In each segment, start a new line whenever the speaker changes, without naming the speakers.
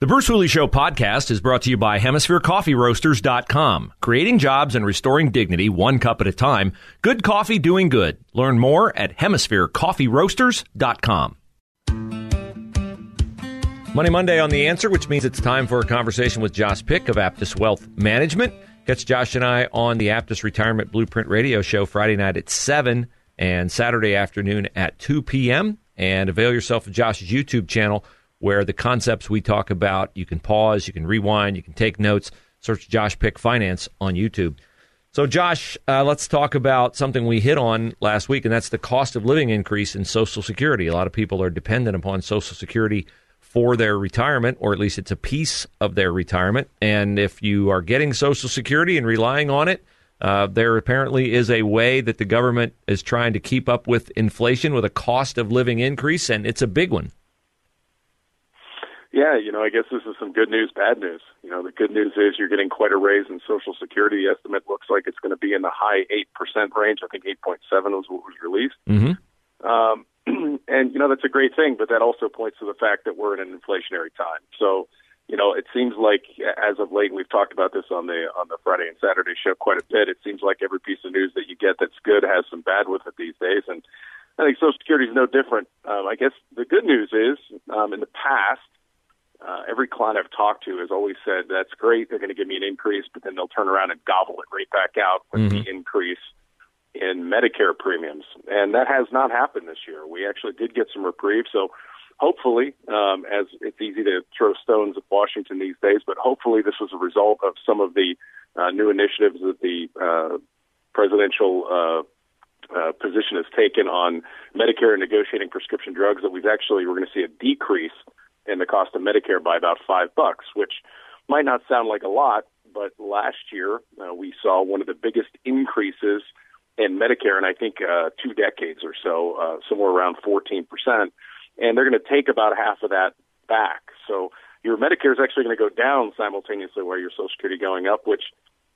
The Bruce Hooley Show podcast is brought to you by HemisphereCoffeeRoasters.com. Creating jobs and restoring dignity one cup at a time. Good coffee doing good. Learn more at HemisphereCoffeeRoasters.com. Money Monday on The Answer, which means it's time for a conversation with Josh Pick of Aptus Wealth Management. Catch Josh and I on the Aptus Retirement Blueprint Radio Show Friday night at 7 and Saturday afternoon at 2 p.m. And avail yourself of Josh's YouTube channel where the concepts we talk about, you can pause, you can rewind, you can take notes. Search Josh Pick Finance on YouTube. So, Josh, uh, let's talk about something we hit on last week, and that's the cost of living increase in Social Security. A lot of people are dependent upon Social Security for their retirement, or at least it's a piece of their retirement. And if you are getting Social Security and relying on it, uh, there apparently is a way that the government is trying to keep up with inflation with a cost of living increase, and it's a big one.
Yeah, you know, I guess this is some good news, bad news. You know, the good news is you're getting quite a raise in Social Security. The estimate looks like it's going to be in the high 8% range. I think 8.7 was what was released.
Mm-hmm.
Um, and you know that's a great thing, but that also points to the fact that we're in an inflationary time. So, you know, it seems like as of late, we've talked about this on the on the Friday and Saturday show quite a bit. It seems like every piece of news that you get that's good has some bad with it these days, and I think Social Security is no different. Um, I guess the good news is, um, in the past, uh, every client I've talked to has always said that's great. They're going to give me an increase, but then they'll turn around and gobble it right back out with mm-hmm. the increase in Medicare premiums, and that has not happened this year. We actually did get some reprieve, so hopefully, um, as it's easy to throw stones at Washington these days, but hopefully this was a result of some of the uh, new initiatives that the uh, presidential uh, uh, position has taken on Medicare and negotiating prescription drugs. That we've actually we're going to see a decrease in the cost of Medicare by about five bucks, which might not sound like a lot, but last year uh, we saw one of the biggest increases in Medicare in I think uh, two decades or so, uh, somewhere around 14 percent, and they're going to take about half of that back. So your Medicare is actually going to go down simultaneously while your Social Security going up, which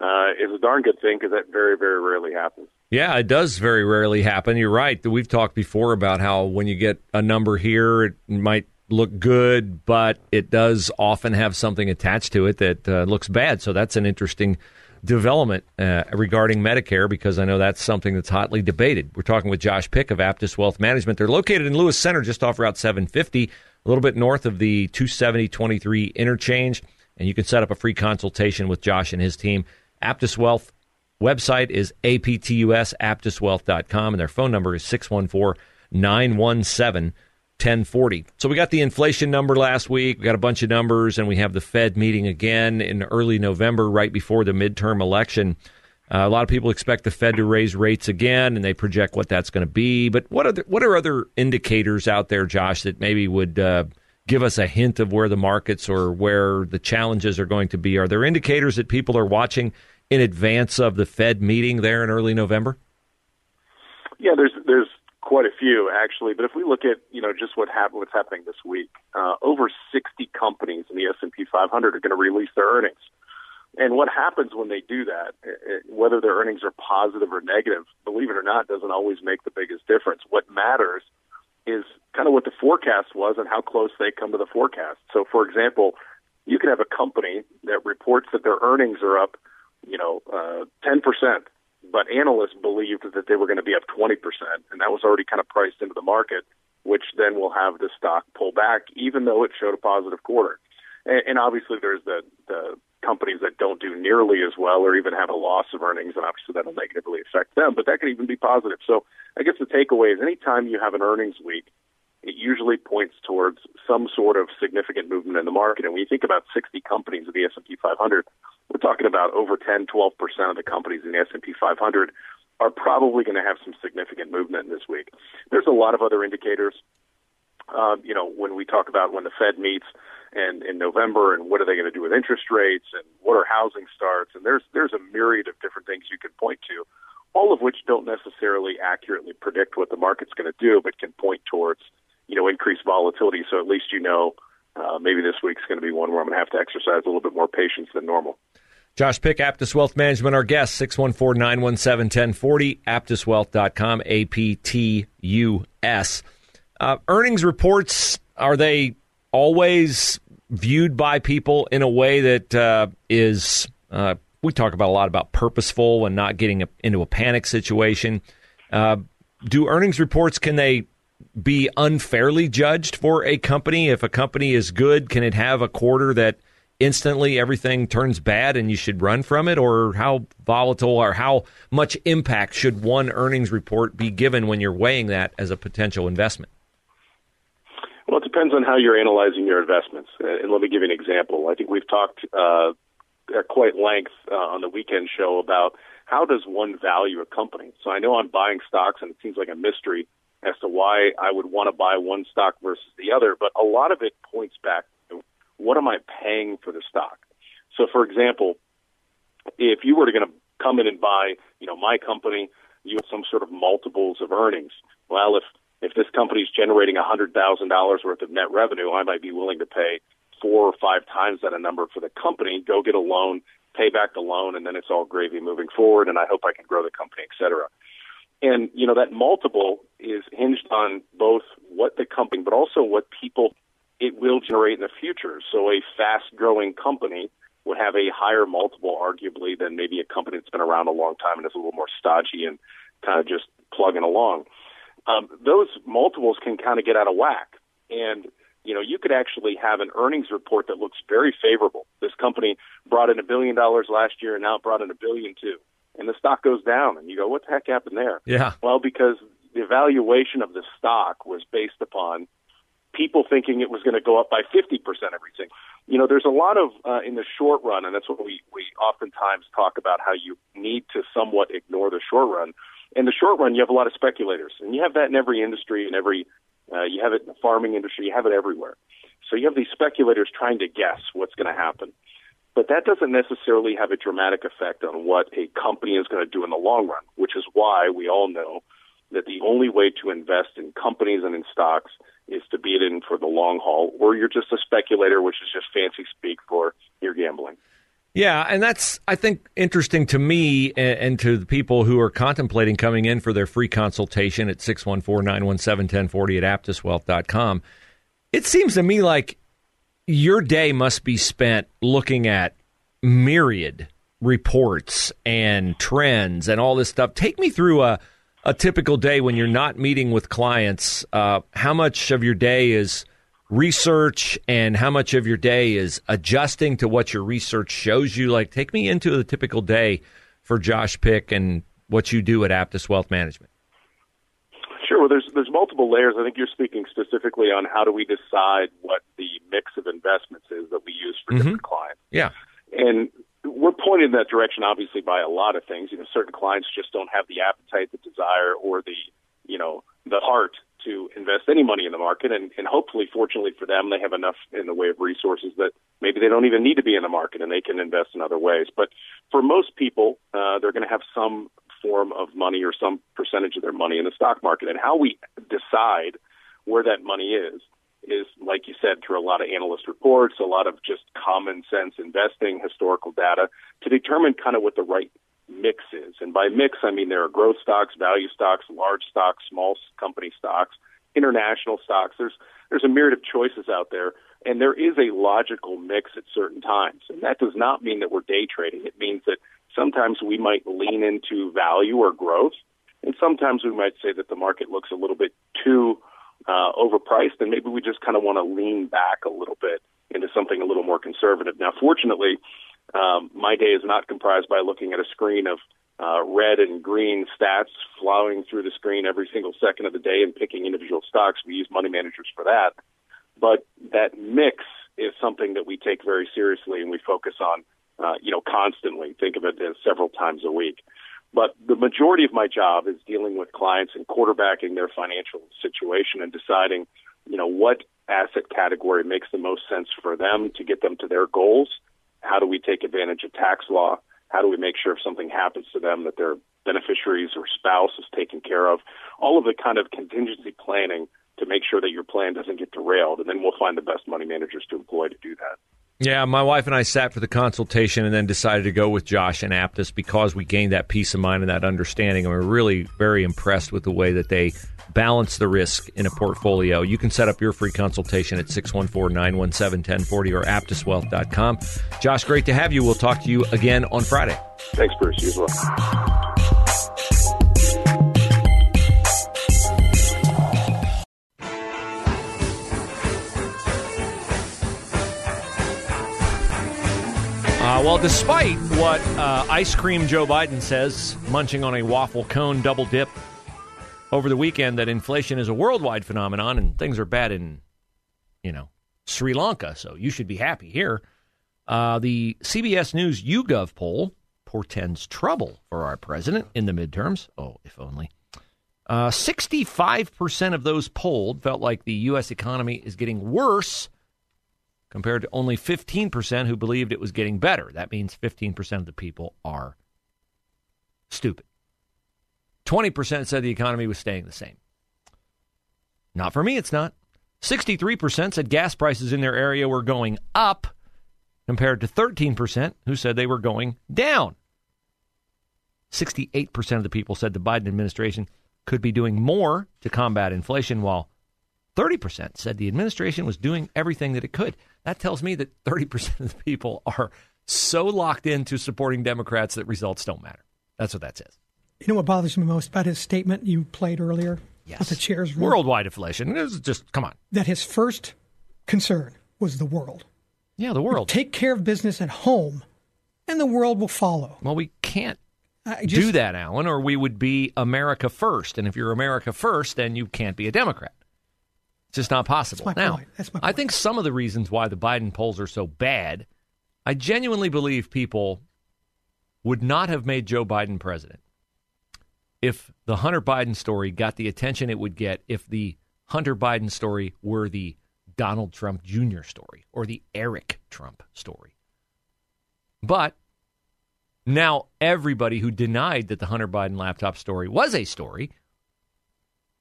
uh, is a darn good thing because that very, very rarely happens.
Yeah, it does very rarely happen. You're right. We've talked before about how when you get a number here, it might look good, but it does often have something attached to it that uh, looks bad. So that's an interesting development uh, regarding Medicare because I know that's something that's hotly debated. We're talking with Josh Pick of Aptus Wealth Management. They're located in Lewis Center, just off Route 750, a little bit north of the 270-23 interchange. And you can set up a free consultation with Josh and his team. Aptus Wealth website is aptusaptuswealth.com, and their phone number is 614 917 1040. So we got the inflation number last week. We got a bunch of numbers, and we have the Fed meeting again in early November, right before the midterm election. Uh, a lot of people expect the Fed to raise rates again, and they project what that's going to be. But what are the, what are other indicators out there, Josh, that maybe would uh, give us a hint of where the markets or where the challenges are going to be? Are there indicators that people are watching in advance of the Fed meeting there in early November?
Yeah, there's there's quite a few actually. But if we look at you know just what happened, what's happening this week, uh, over 60 companies in the S&P 500 are going to release their earnings. And what happens when they do that, whether their earnings are positive or negative, believe it or not, doesn't always make the biggest difference. What matters is kind of what the forecast was and how close they come to the forecast. So, for example, you can have a company that reports that their earnings are up, you know, uh, 10% but analysts believed that they were going to be up 20%, and that was already kind of priced into the market, which then will have the stock pull back, even though it showed a positive quarter. And, and obviously, there's the, the companies that don't do nearly as well or even have a loss of earnings, and obviously that'll negatively affect them, but that could even be positive. So I guess the takeaway is anytime you have an earnings week, it usually points towards some sort of significant movement in the market. And when you think about 60 companies of the S&P 500, we're talking about over 10, 12% of the companies in the S&P 500 are probably going to have some significant movement this week. There's a lot of other indicators. Um, you know, when we talk about when the Fed meets, and in November, and what are they going to do with interest rates, and what are housing starts, and there's there's a myriad of different things you can point to, all of which don't necessarily accurately predict what the market's going to do, but can point towards you know increased volatility. So at least you know uh, maybe this week's going to be one where I'm going to have to exercise a little bit more patience than normal.
Josh Pick, Aptus Wealth Management, our guest, 614 917 1040, aptuswealth.com, A P T U S. Uh, earnings reports, are they always viewed by people in a way that uh, is, uh, we talk about a lot about purposeful and not getting a, into a panic situation. Uh, do earnings reports, can they be unfairly judged for a company? If a company is good, can it have a quarter that instantly everything turns bad and you should run from it? Or how volatile or how much impact should one earnings report be given when you're weighing that as a potential investment?
Well, it depends on how you're analyzing your investments. And let me give you an example. I think we've talked uh, at quite length uh, on the weekend show about how does one value a company. So I know I'm buying stocks, and it seems like a mystery as to why I would want to buy one stock versus the other, but a lot of it points back to what am I paying for the stock. So, for example, if you were going to come in and buy, you know, my company, you have some sort of multiples of earnings. Well, if if this company is generating $100,000 worth of net revenue, I might be willing to pay four or five times that a number for the company, go get a loan, pay back the loan, and then it's all gravy moving forward, and I hope I can grow the company, et cetera. And, you know, that multiple is hinged on both what the company, but also what people it will generate in the future. So a fast growing company would have a higher multiple, arguably, than maybe a company that's been around a long time and is a little more stodgy and kind of just plugging along. Um, those multiples can kind of get out of whack. And, you know, you could actually have an earnings report that looks very favorable. This company brought in a billion dollars last year and now brought in a billion too and the stock goes down, and you go, what the heck happened there?
Yeah.
Well, because the valuation of the stock was based upon people thinking it was going to go up by 50% everything. You know, there's a lot of, uh, in the short run, and that's what we, we oftentimes talk about how you need to somewhat ignore the short run. In the short run, you have a lot of speculators, and you have that in every industry, in every, uh, you have it in the farming industry, you have it everywhere. So you have these speculators trying to guess what's going to happen. But that doesn't necessarily have a dramatic effect on what a company is going to do in the long run, which is why we all know that the only way to invest in companies and in stocks is to be it in for the long haul, or you're just a speculator, which is just fancy speak for you're gambling.
Yeah, and that's I think interesting to me and, and, to the people who are contemplating coming in for their free consultation at 614-917-1040 at aptuswealth.com. It seems to me like your day must be spent looking at myriad reports and trends and all this stuff. Take me through a, a typical day when you're not meeting with clients. Uh, how much of your day is research and how much of your day is adjusting to what your research shows you? Like, take me into the typical day for Josh Pick and what you do at Aptus Wealth Management.
Sure. Well, there's there's multiple layers. I think you're speaking specifically on how do we decide what the mix of investments is that we use for mm-hmm. different clients.
Yeah.
And we're pointed in that direction, obviously, by a lot of things. You know, certain clients just don't have the appetite, the desire, or the you know the heart to invest any money in the market. And, and hopefully, fortunately for them, they have enough in the way of resources that maybe they don't even need to be in the market and they can invest in other ways. But for most people, uh, they're going to have some form of money or some percentage of their money in the stock market. And how we decide where that money is is, like you said, through a lot of analyst reports, a lot of just common sense investing, historical data to determine kind of what the right mix is. And by mix, I mean there are growth stocks, value stocks, large stocks, small company stocks, international stocks. There's there's a myriad of choices out there, and there is a logical mix at certain times. And that does not mean that we're day trading. It means that sometimes we might lean into value or growth, and sometimes we might say that the market looks a little bit too uh, overpriced, and maybe we just kind of want to lean back a little bit into something a little more conservative. Now, fortunately, um, my day is not comprised by looking at a screen of uh, red and green stats flowing through the screen every single second of the day and picking individual stocks. We use money managers for that. But that mix is something that we take very seriously and we focus on, uh, you know, constantly. Think of it as several times a week. But the majority of my job is dealing with clients and quarterbacking their financial situation and deciding you know, what asset category makes the most sense for them to get them to their goals. How do we take advantage of tax law? How do we make sure if something happens to them that their beneficiaries or spouse is taken care of? All of the kind of contingency planning to make sure that your plan doesn't get derailed, and then we'll find the best money managers to employ to do that.
Yeah, my wife and I sat for the consultation and then decided to go with Josh and Aptus because we gained that peace of mind and that understanding. And we're really very impressed with the way that they balance the risk in a portfolio. You can set up your free consultation at 614 917 1040 or aptuswealth.com. Josh, great to have you. We'll talk to you again on Friday.
Thanks, Bruce. You as well.
Uh, well, despite what uh, ice cream Joe Biden says, munching on a waffle cone double dip over the weekend, that inflation is a worldwide phenomenon and things are bad in, you know, Sri Lanka. So you should be happy here. Uh, the CBS News YouGov poll portends trouble for our president in the midterms. Oh, if only. Uh, 65% of those polled felt like the U.S. economy is getting worse compared to only 15% who believed it was getting better. That means 15% of the people are stupid. 20% said the economy was staying the same. Not for me, it's not. 63% said gas prices in their area were going up, compared to 13% who said they were going down. 68% of the people said the Biden administration could be doing more to combat inflation, while 30% said the administration was doing everything that it could. That tells me that 30% of the people are so locked into supporting Democrats that results don't matter. That's what that says.
You know what bothers me most about his statement you played earlier?
Yes.
the chairs room?
Worldwide inflation. It was just, come on.
That his first concern was the world.
Yeah, the world.
Take care of business at home, and the world will follow.
Well, we can't
just,
do that, Alan, or we would be America first. And if you're America first, then you can't be a Democrat. It's just not possible. Now,
point. That's my
I think some of the reasons why the Biden polls are so bad, I genuinely believe people would not have made Joe Biden president if the Hunter Biden story got the attention it would get if the Hunter Biden story were the Donald Trump Jr. story or the Eric Trump story. But now everybody who denied that the Hunter Biden laptop story was a story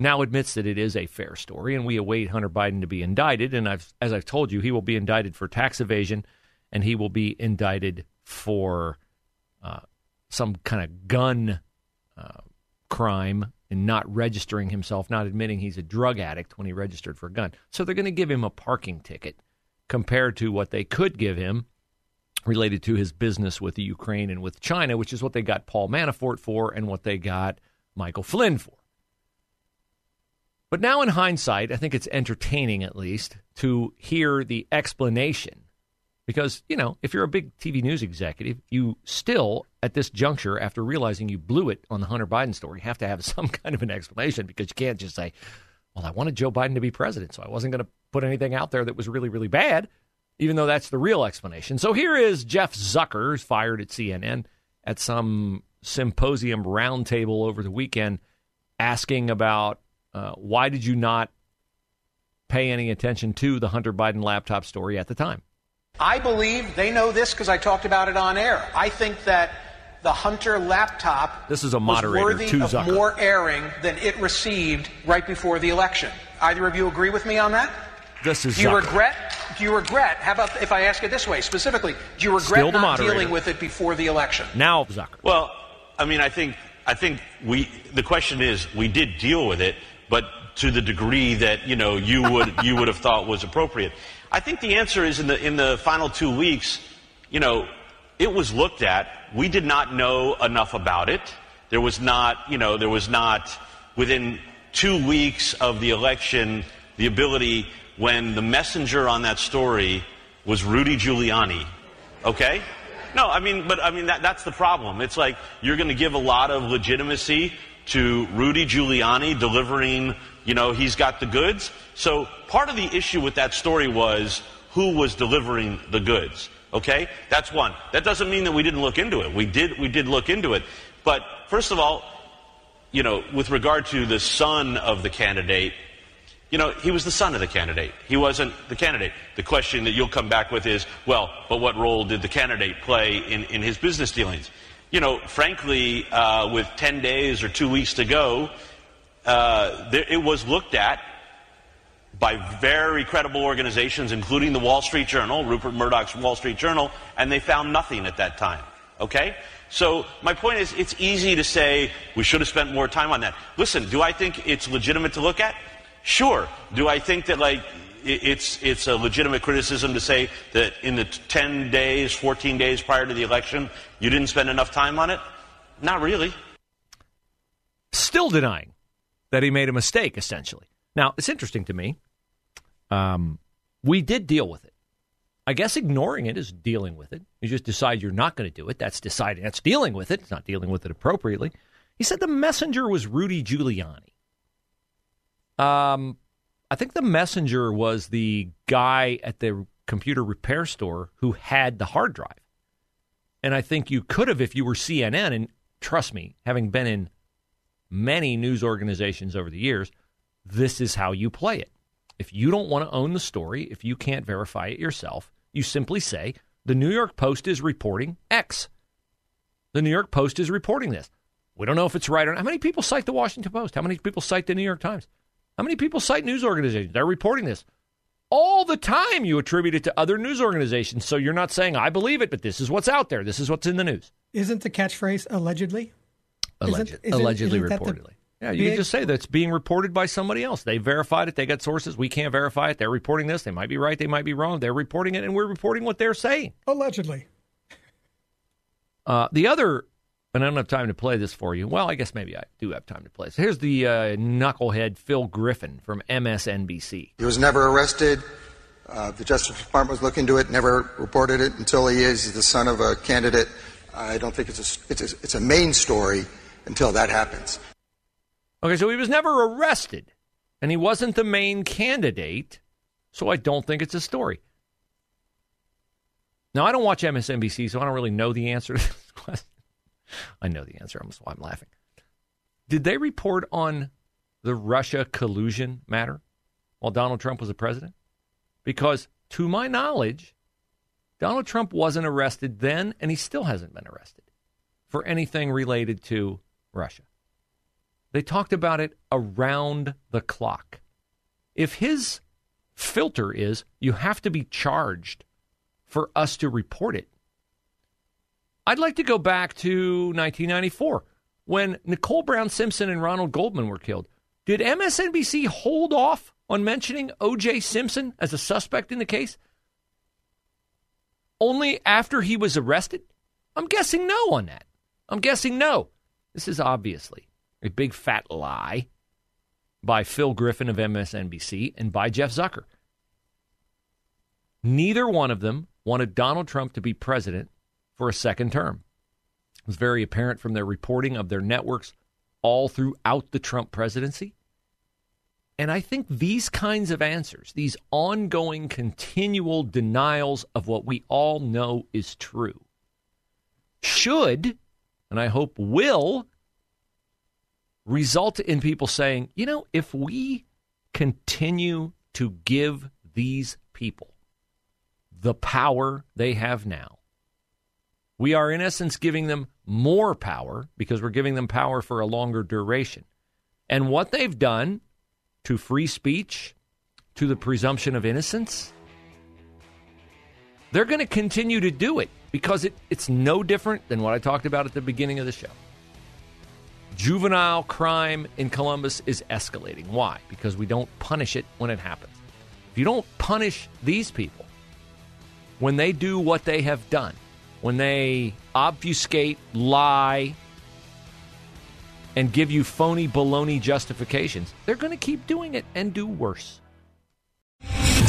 now admits that it is a fair story, and we await Hunter Biden to be indicted. And I've, as I've told you, he will be indicted for tax evasion, and he will be indicted for uh, some kind of gun uh, crime and not registering himself, not admitting he's a drug addict when he registered for a gun. So they're going to give him a parking ticket compared to what they could give him related to his business with the Ukraine and with China, which is what they got Paul Manafort for and what they got Michael Flynn for. But now, in hindsight, I think it's entertaining at least to hear the explanation. Because, you know, if you're a big TV news executive, you still, at this juncture, after realizing you blew it on the Hunter Biden story, have to have some kind of an explanation because you can't just say, well, I wanted Joe Biden to be president, so I wasn't going to put anything out there that was really, really bad, even though that's the real explanation. So here is Jeff Zucker, who's fired at CNN, at some symposium roundtable over the weekend, asking about uh, why did you not pay any attention to the Hunter Biden laptop story at the time?
I believe they know this because I talked about it on air. I think that the Hunter laptop
This is a
was
moderator
worthy
to
of
Zucker.
more airing than it received right before the election. Either of you agree with me on that?
This is
Do you
Zucker.
regret? Do you regret? How about if I ask it this way specifically? Do you regret
the
not
moderator.
dealing with it before the election?
Now, Zucker.
Well, I mean, I think I think we. The question is, we did deal with it, but to the degree that you know you would you would have thought was appropriate. I think the answer is in the in the final two weeks. You know, it was looked at. We did not know enough about it. There was not, you know, there was not within two weeks of the election the ability when the messenger on that story was Rudy Giuliani. Okay? No, I mean, but I mean, that, that's the problem. It's like you're going to give a lot of legitimacy to Rudy Giuliani delivering, you know, he's got the goods. So part of the issue with that story was who was delivering the goods. Okay? That's one. That doesn't mean that we didn't look into it. We did, we did look into it. But first of all, you know, with regard to the son of the candidate, You know, he was the son of the candidate. He wasn't the candidate. The question that you'll come back with is, well, but what role did the candidate play in, in his business dealings? You know, frankly, uh, with 10 days or two weeks to go, uh, there, it was looked at by very credible organizations, including the Wall Street Journal, Rupert Murdoch's Wall Street Journal, and they found nothing at that time. Okay? So my point is, it's easy to say we should have spent more time on that. Listen, do I think it's legitimate to look at? Sure. Do I think that like it's it's a legitimate criticism to say that in the 10 days, 14 days prior to the election, you didn't spend enough time on it? Not really.
Still denying that he made a mistake, essentially. Now, it's interesting to me. Um, we did deal with it. I guess ignoring it is dealing with it. You just decide you're not going to do it. That's deciding. That's dealing with it. It's not dealing with it appropriately. He said the messenger was Rudy Giuliani. Um, I think the messenger was the guy at the computer repair store who had the hard drive. And I think you could have, if you were CNN, and trust me, having been in many news organizations over the years, this is how you play it. If you don't want to own the story, if you can't verify it yourself, you simply say, the New York Post is reporting X. The New York Post is reporting this. We don't know if it's right or not. How many people cite the Washington Post? How many people cite the New York Times? How many people cite news organizations? They're reporting this. All the time you attribute it to other news organizations. So you're not saying, I believe it, but this is what's out there. This is what's in the news.
Isn't the catchphrase allegedly?
Alleged, isn't, allegedly, isn't reportedly. Yeah, you can just say that's being reported by somebody else. They verified it. They got sources. We can't verify it. They're reporting this. They might be right. They might be wrong. They're reporting it, and we're reporting what they're saying.
Allegedly.
Uh, the other, and I don't have time to play this for you. Well, I guess maybe I do have time to play So Here's the uh, knucklehead Phil Griffin from MSNBC.
He was never arrested. Uh, the Justice Department was looking into it, never reported it until he is the son of a candidate. I don't think it's a, it's a, it's a main story until that happens.
Okay, so he was never arrested, and he wasn't the main candidate, so I don't think it's a story. Now, I don't watch MSNBC, so I don't really know the answer to this question. I know the answer, that's why I'm laughing. Did they report on the Russia collusion matter while Donald Trump was the president? Because, to my knowledge, Donald Trump wasn't arrested then, and he still hasn't been arrested for anything related to Russia. They talked about it around the clock. If his filter is you have to be charged for us to report it, I'd like to go back to 1994 when Nicole Brown Simpson and Ronald Goldman were killed. Did MSNBC hold off on mentioning O.J. Simpson as a suspect in the case? Only after he was arrested? I'm guessing no on that. I'm guessing no. This is obviously a big fat lie by Phil Griffin of MSNBC and by Jeff Zucker. Neither one of them wanted Donald Trump to be president for a second term. It was very apparent from their reporting of their networks all throughout the Trump presidency. And I think these kinds of answers, these ongoing, continual denials of what we all know is true, should, and I hope will, result in people saying, you know, if we continue to give these people the power they have now, we are in essence giving them more power because we're giving them power for a longer duration. And what they've done to free speech, to the presumption of innocence, they're going to continue to do it because it, it's no different than what I talked about at the beginning of the show juvenile crime in Columbus is escalating. Why? Because we don't punish it when it happens. If you don't punish these people when they do what they have done, when they obfuscate, lie, and give you phony baloney justifications, they're going to keep doing it and do worse.